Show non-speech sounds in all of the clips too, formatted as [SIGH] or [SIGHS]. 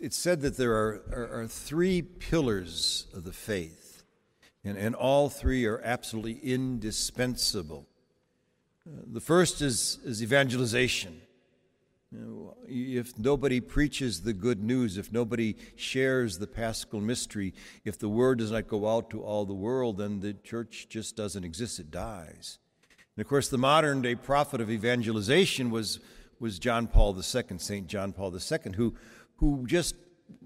It's said that there are, are, are three pillars of the faith, and, and all three are absolutely indispensable. Uh, the first is, is evangelization. If nobody preaches the good news, if nobody shares the paschal mystery, if the word does not go out to all the world, then the church just doesn't exist, it dies. And of course, the modern day prophet of evangelization was, was John Paul II, St. John Paul II, who, who just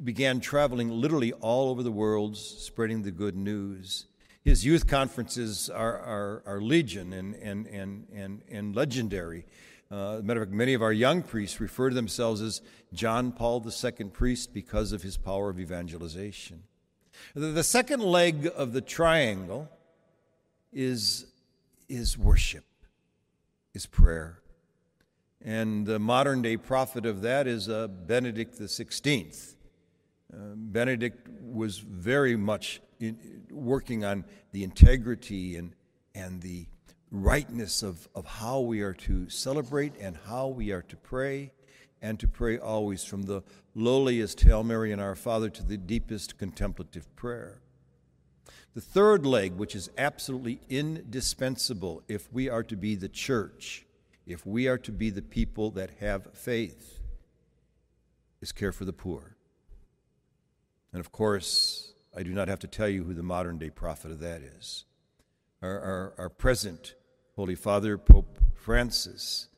began traveling literally all over the world, spreading the good news. His youth conferences are, are, are legion and, and, and, and, and legendary. Uh, matter of fact, many of our young priests refer to themselves as John Paul II priest because of his power of evangelization. The, the second leg of the triangle is, is worship, is prayer. And the modern day prophet of that is uh, Benedict XVI. Uh, Benedict was very much in, working on the integrity and, and the rightness of, of how we are to celebrate and how we are to pray, and to pray always from the lowliest Hail Mary and Our Father to the deepest contemplative prayer. The third leg, which is absolutely indispensable if we are to be the church, if we are to be the people that have faith, is care for the poor. And of course, I do not have to tell you who the modern day prophet of that is. Our, our, our present Holy Father, Pope Francis.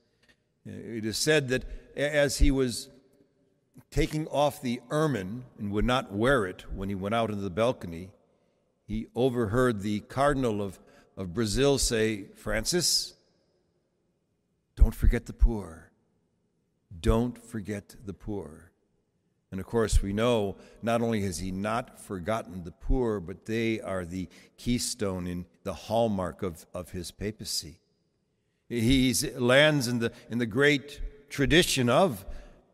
Eh, it is said that as he was taking off the ermine and would not wear it when he went out into the balcony, he overheard the Cardinal of, of Brazil say, Francis, don't forget the poor. Don't forget the poor. And of course, we know not only has he not forgotten the poor, but they are the keystone in the hallmark of, of his papacy. He lands in the, in the great tradition of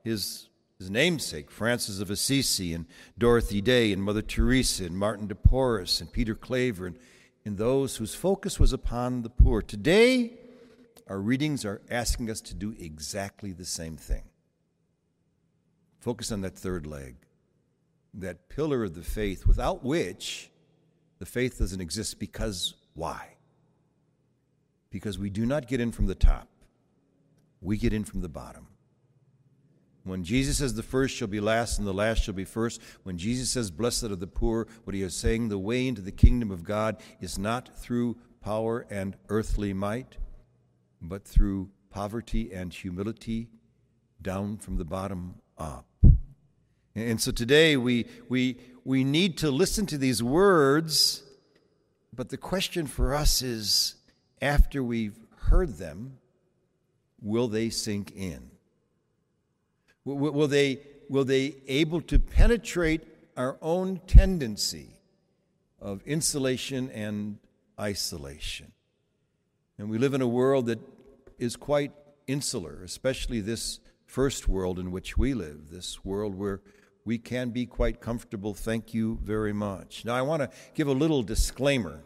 his, his namesake, Francis of Assisi, and Dorothy Day, and Mother Teresa, and Martin de Porres, and Peter Claver, and, and those whose focus was upon the poor. Today, our readings are asking us to do exactly the same thing. Focus on that third leg, that pillar of the faith, without which the faith doesn't exist. Because why? Because we do not get in from the top, we get in from the bottom. When Jesus says the first shall be last and the last shall be first, when Jesus says blessed are the poor, what he is saying, the way into the kingdom of God is not through power and earthly might, but through poverty and humility down from the bottom up. And so today we, we, we need to listen to these words, but the question for us is after we've heard them, will they sink in? Will, will, they, will they able to penetrate our own tendency of insulation and isolation? And we live in a world that is quite insular, especially this first world in which we live, this world where we can be quite comfortable. Thank you very much. Now, I want to give a little disclaimer.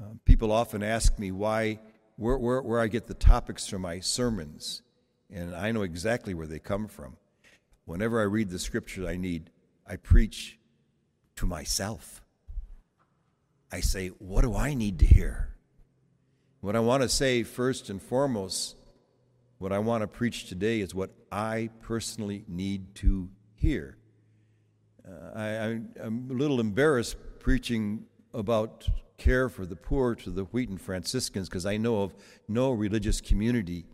Uh, people often ask me why, where, where, where I get the topics for my sermons, and I know exactly where they come from. Whenever I read the scriptures I need, I preach to myself. I say, What do I need to hear? What I want to say first and foremost, what I want to preach today is what I personally need to hear. Uh, I, am a little embarrassed preaching about care for the poor to the Wheaton Franciscans because I know of no religious community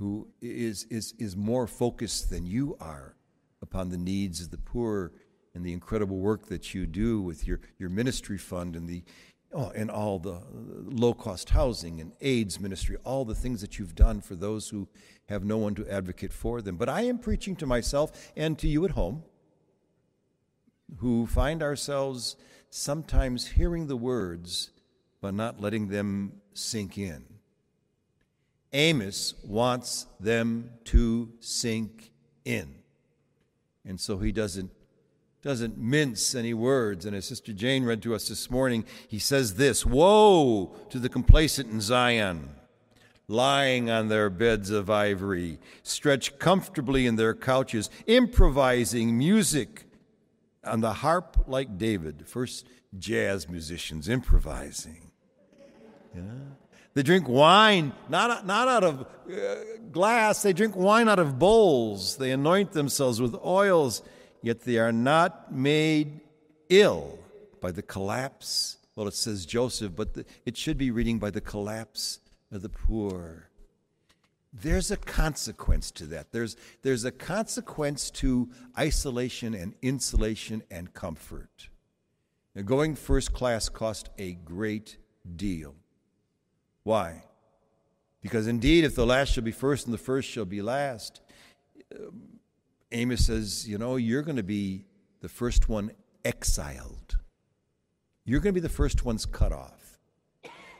who is, is, is more focused than you are upon the needs of the poor and the incredible work that you do with your, your ministry fund and the oh, and all the uh, low cost housing and AIDS ministry, all the things that you've done for those who have no one to advocate for them. But I am preaching to myself and to you at home who find ourselves sometimes hearing the words but not letting them sink in. Amos wants them to sink in. And so he doesn't doesn't mince any words. And as Sister Jane read to us this morning, he says this Woe to the complacent in Zion! lying on their beds of ivory, stretched comfortably in their couches, improvising music on the harp like David. First jazz musicians improvising. Yeah. They drink wine, not, not out of uh, glass, they drink wine out of bowls. They anoint themselves with oils, yet they are not made ill by the collapse. Well, it says Joseph, but the, it should be reading by the collapse of the poor. There's a consequence to that. There's, there's a consequence to isolation and insulation and comfort. Now, going first class cost a great deal. Why? Because indeed, if the last shall be first and the first shall be last, Amos says, you know, you're going to be the first one exiled. You're going to be the first ones cut off.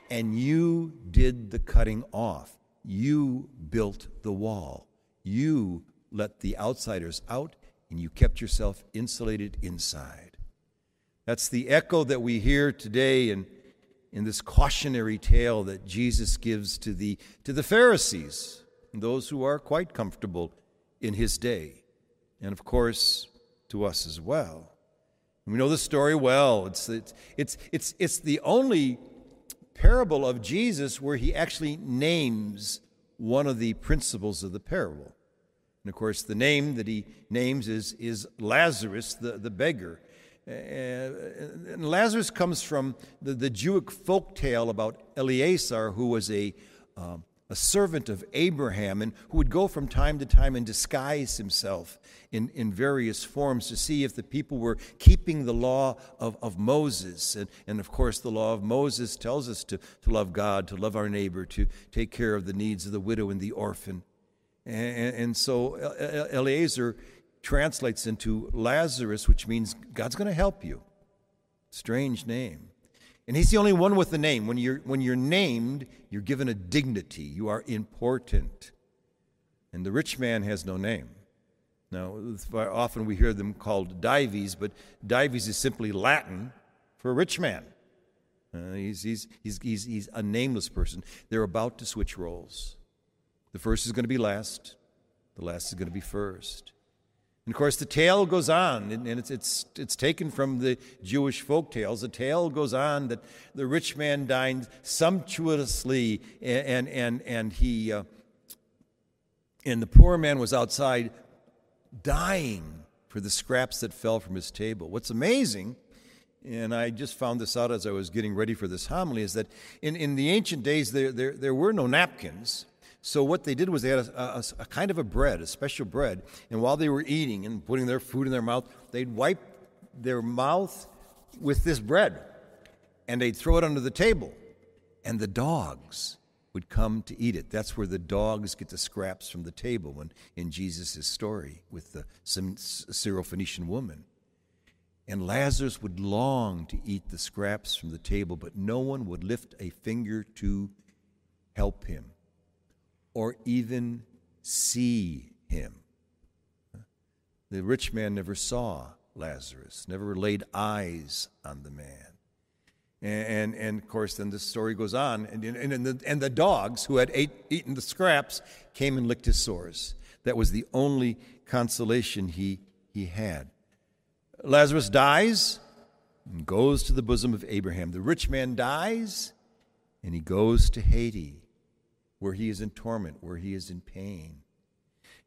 And you did the cutting off. You built the wall. You let the outsiders out, and you kept yourself insulated inside. That's the echo that we hear today in in this cautionary tale that Jesus gives to the, to the Pharisees, those who are quite comfortable in his day, and of course to us as well. And we know the story well. It's, it's, it's, it's, it's the only parable of Jesus where he actually names one of the principals of the parable. And of course, the name that he names is, is Lazarus, the, the beggar. And Lazarus comes from the, the Jewish folk tale about Eleazar, who was a, um, a servant of Abraham and who would go from time to time and disguise himself in, in various forms to see if the people were keeping the law of, of Moses. And, and of course, the law of Moses tells us to, to love God, to love our neighbor, to take care of the needs of the widow and the orphan. And, and so Eleazar translates into Lazarus, which means God's going to help you. Strange name. And he's the only one with the name. When you're, when you're named, you're given a dignity. You are important. And the rich man has no name. Now, often we hear them called Dives, but Dives is simply Latin for a rich man. Uh, he's, he's, he's, he's, he's a nameless person. They're about to switch roles. The first is going to be last, the last is going to be first. And of course, the tale goes on, and it's, it's, it's taken from the Jewish folk tales. The tale goes on that the rich man dined sumptuously, and, and, and, he, uh, and the poor man was outside dying for the scraps that fell from his table. What's amazing, and I just found this out as I was getting ready for this homily, is that in, in the ancient days there, there, there were no napkins. So what they did was they had a, a, a, kind of a bread, a special bread, and while they were eating and putting their food in their mouth, they'd wipe their mouth with this bread, and they'd throw it under the table, and the dogs would come to eat it. That's where the dogs get the scraps from the table when in Jesus' story with the Syrophoenician woman. And Lazarus would long to eat the scraps from the table, but no one would lift a finger to help him or even see him. The rich man never saw Lazarus, never laid eyes on the man. And, and, and of course, then the story goes on, and, and, and, the, and the dogs who had ate, eaten the scraps came and licked his sores. That was the only consolation he, he had. Lazarus dies and goes to the bosom of Abraham. The rich man dies and he goes to Hades where he is in torment, where he is in pain.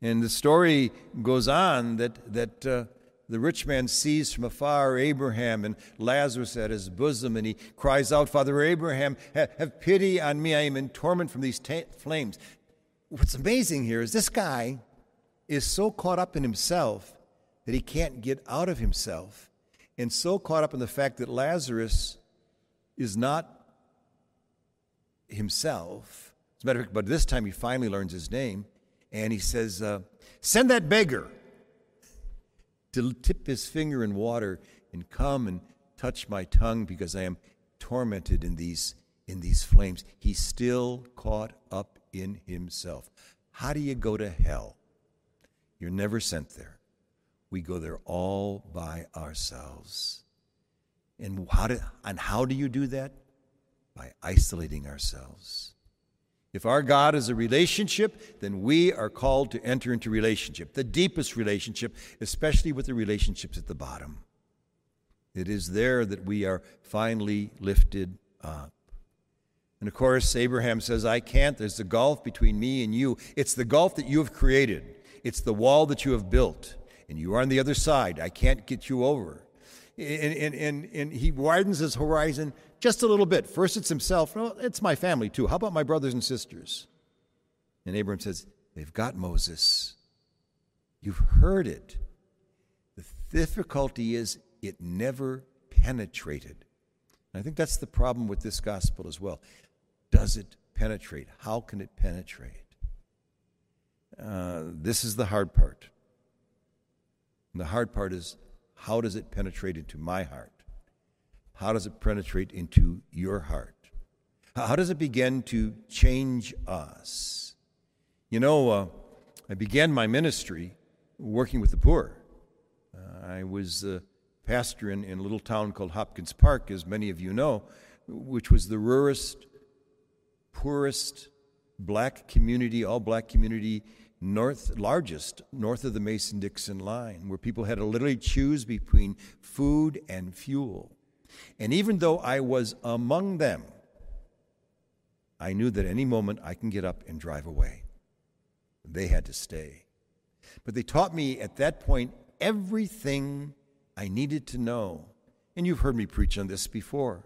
And the story goes on that, that uh, the rich man sees from afar Abraham and Lazarus at his bosom, and he cries out, Father Abraham, have, pity on me. I am in torment from these flames. What's amazing here is this guy is so caught up in himself that he can't get out of himself, and so caught up in the fact that Lazarus is not himself as a matter of fact, but this time he finally learns his name, and he says, uh, Send that beggar to tip his finger in water and come and touch my tongue because I am tormented in these, in these flames. He's still caught up in himself. How do you go to hell? You're never sent there. We go there all by ourselves. And how do, and how do you do that? By isolating ourselves If our God is a relationship, then we are called to enter into relationship, the deepest relationship, especially with the relationships at the bottom. It is there that we are finally lifted up. And of course, Abraham says, I can't. There's a gulf between me and you. It's the gulf that you have created, it's the wall that you have built, and you are on the other side. I can't get you over. And, and, and, and he widens his horizon just a little bit. First, it's himself. It's my family too. How about my brothers and sisters? And Abraham says, They've got Moses. You've heard it. The difficulty is it never penetrated. And I think that's the problem with this gospel as well. Does it penetrate? How can it penetrate? Uh, this is the hard part. And the hard part is how does it penetrate into my heart? How does it penetrate into your heart? How does it begin to change us? You know, uh, I began my ministry working with the poor. Uh, I was a pastor in, in a little town called Hopkins Park, as many of you know, which was the rurest, poorest black community, all black community north largest north of the Mason-Dixon line where people had to literally choose between food and fuel. And even though I was among them, I knew that any moment I can get up and drive away. They had to stay. But they taught me at that point everything I needed to know. And you've heard me preach on this before.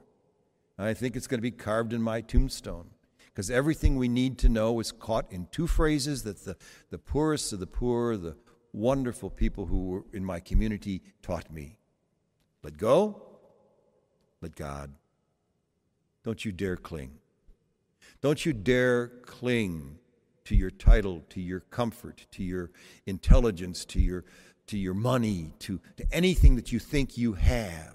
I think it's going to be carved in my tombstone because everything we need to know is caught in two phrases that the, the poorest of the poor, the wonderful people who were in my community taught me. Let go, let God. Don't you dare cling. Don't you dare cling to your title, to your comfort, to your intelligence, to your, to your money, to, to anything that you think you have.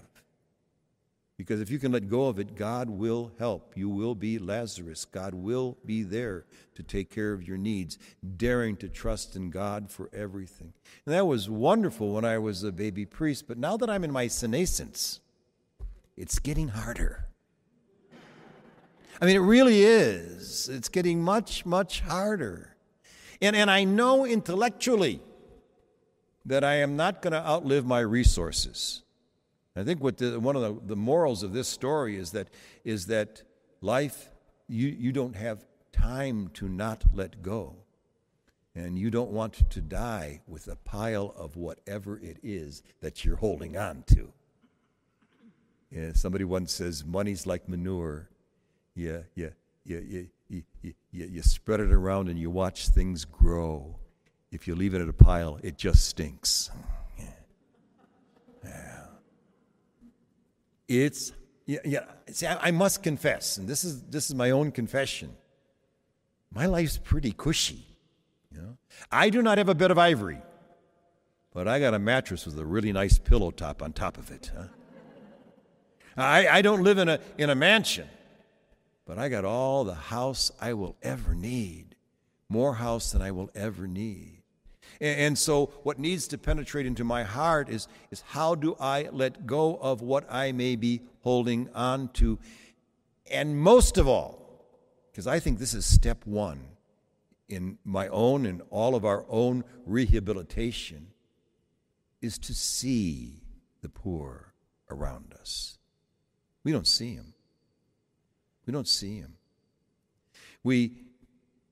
Because if you can let go of it, God will help. You will be Lazarus. God will be there to take care of your needs, daring to trust in God for everything. And that was wonderful when I was a baby priest, but now that I'm in my senescence, it's getting harder. I mean, it really is. It's getting much, much harder. And, and I know intellectually that I am not going to outlive my resources. I think what the, one of the, the morals of this story is that, is that life, you, you don't have time to not let go. And you don't want to die with a pile of whatever it is that you're holding on to. Yeah, somebody once says, money's like manure. Yeah, yeah, yeah, yeah, you, you, you spread it around and you watch things grow. If you leave it in a pile, it just stinks. Yeah. It's yeah, yeah. See, I, I must confess, and this is this is my own confession. My life's pretty cushy. You know, I do not have a bed of ivory, but I got a mattress with a really nice pillow top on top of it. Huh? I, I don't live in a in a mansion, but I got all the house I will ever need, more house than I will ever need. And so, what needs to penetrate into my heart is, is how do I let go of what I may be holding on to? And most of all, because I think this is step one in my own and all of our own rehabilitation, is to see the poor around us. We don't see him. We don't see him. We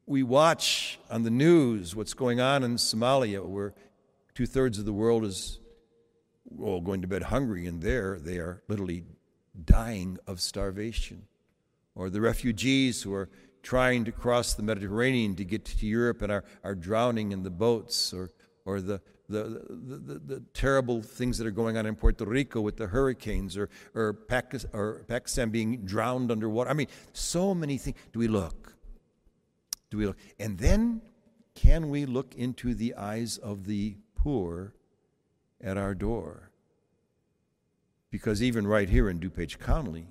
we watch on the news what's going on in Somalia, where two thirds of the world is well, going to bed hungry, and there they are literally dying of starvation. Or the refugees who are trying to cross the Mediterranean to get to Europe and are, are drowning in the boats, or, or the, the, the, the, terrible things that are going on in Puerto Rico with the hurricanes, or, or, Pakistan, or Pakistan being drowned underwater. I mean, so many things. Do we look? do we look? And then can we look into the eyes of the poor at our door? Because even right here in DuPage County,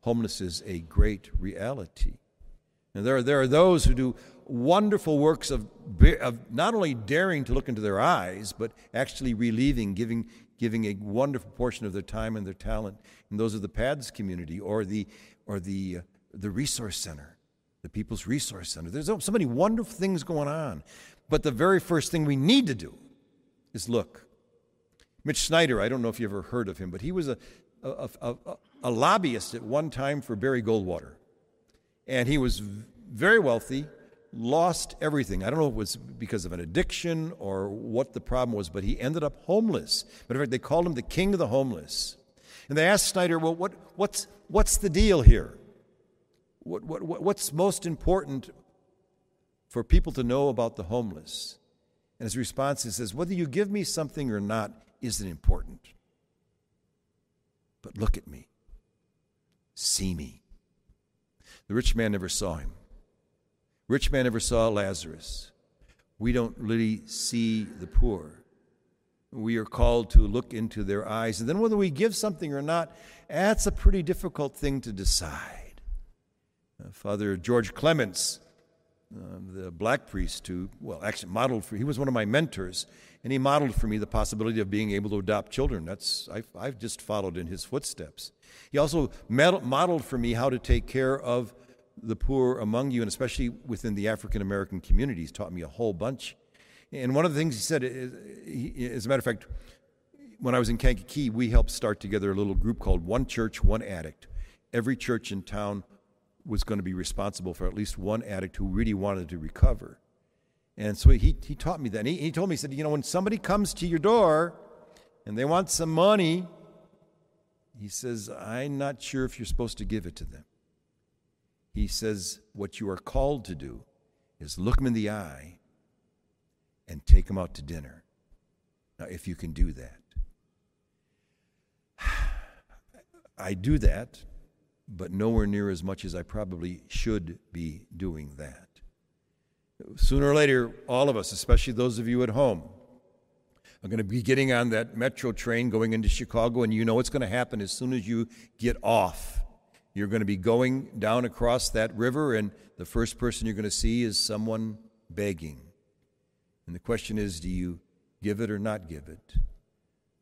homelessness is a great reality. And there are, there are those who do wonderful works of, of not only daring to look into their eyes, but actually relieving, giving, giving a wonderful portion of their time and their talent. And those are the PADS community or the, or the, uh, the resource center. the People's Resource Center. There's so many wonderful things going on. But the very first thing we need to do is look. Mitch Snyder, I don't know if you ever heard of him, but he was a, a, a, a lobbyist at one time for Barry Goldwater. And he was very wealthy, lost everything. I don't know if it was because of an addiction or what the problem was, but he ended up homeless. Matter of fact, they called him the king of the homeless. And they asked Snyder, well, what, what's, what's the deal here? What, what, what's most important for people to know about the homeless? And his response is, says, whether you give me something or not isn't important. But look at me. See me. The rich man never saw him. Rich man never saw Lazarus. We don't really see the poor. We are called to look into their eyes. And then whether we give something or not, that's a pretty difficult thing to decide. Uh, Father George Clements, uh, the black priest who, well, actually modeled for, he was one of my mentors, and he modeled for me the possibility of being able to adopt children. That's, I've, I've just followed in his footsteps. He also modeled for me how to take care of the poor among you, and especially within the African American communities, taught me a whole bunch. And one of the things he said, is, he, as a matter of fact, when I was in Kankakee, we helped start together a little group called One Church, One Addict. Every church in town was going to be responsible for at least one addict who really wanted to recover. And so he, he taught me that. And he, he told me, he said, you know, when somebody comes to your door and they want some money, he says, I'm not sure if you're supposed to give it to them. He says, what you are called to do is look them in the eye and take them out to dinner. Now, if you can do that. [SIGHS] I do that, but nowhere near as much as I probably should be doing that. Sooner or later, all of us, especially those of you at home, are going to be getting on that metro train going into Chicago, and you know what's going to happen as soon as you get off. You're going to be going down across that river, and the first person you're going to see is someone begging. And the question is do you give it or not give it?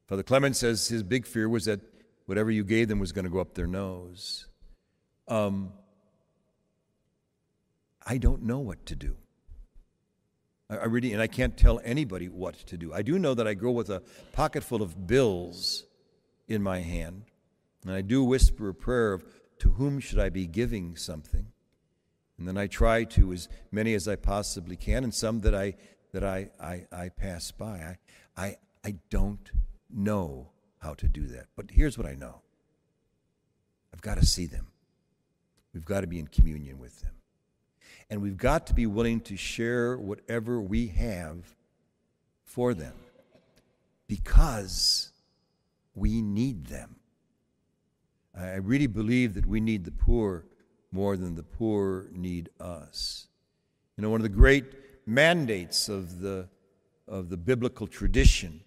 Father Clement says his big fear was that whatever you gave them was going to go up their nose. Um, I don't know what to do. I really, and I can't tell anybody what to do. I do know that I go with a pocket full of bills in my hand, and I do whisper a prayer of, to whom should I be giving something? And then I try to, as many as I possibly can, and some that I, that I, I, I pass by. I, I, I don't know how to do that. But here's what I know I've got to see them, we've got to be in communion with them. And we've got to be willing to share whatever we have for them because we need them. I really believe that we need the poor more than the poor need us. You know, one of the great mandates of the, of the biblical tradition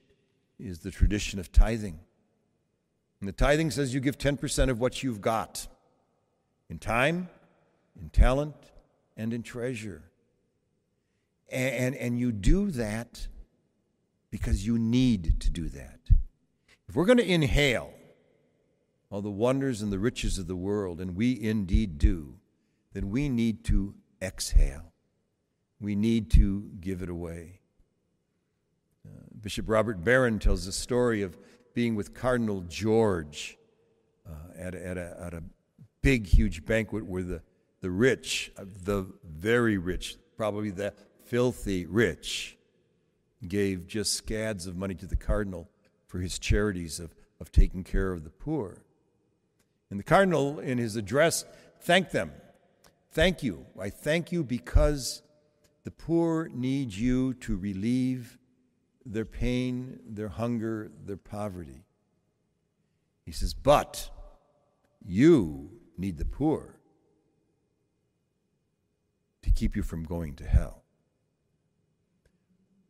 is the tradition of tithing. And the tithing says you give 10% of what you've got in time, in talent, and in treasure. And, and, and you do that because you need to do that. If we're going to inhale all the wonders and the riches of the world, and we indeed do, then we need to exhale. We need to give it away. Uh, Bishop Robert Barron tells the story of being with Cardinal George uh, at, a, at, a, at a big, huge banquet where the the rich, the very rich, probably the filthy rich, gave just scads of money to the cardinal for his charities of, of taking care of the poor. And the cardinal, in his address, thanked them. Thank you. I thank you because the poor need you to relieve their pain, their hunger, their poverty. He says, but you need the poor to keep you from going to hell.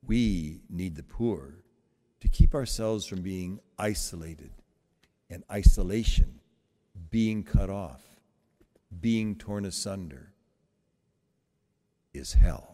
We need the poor to keep ourselves from being isolated, and isolation, being cut off, being torn asunder, is hell.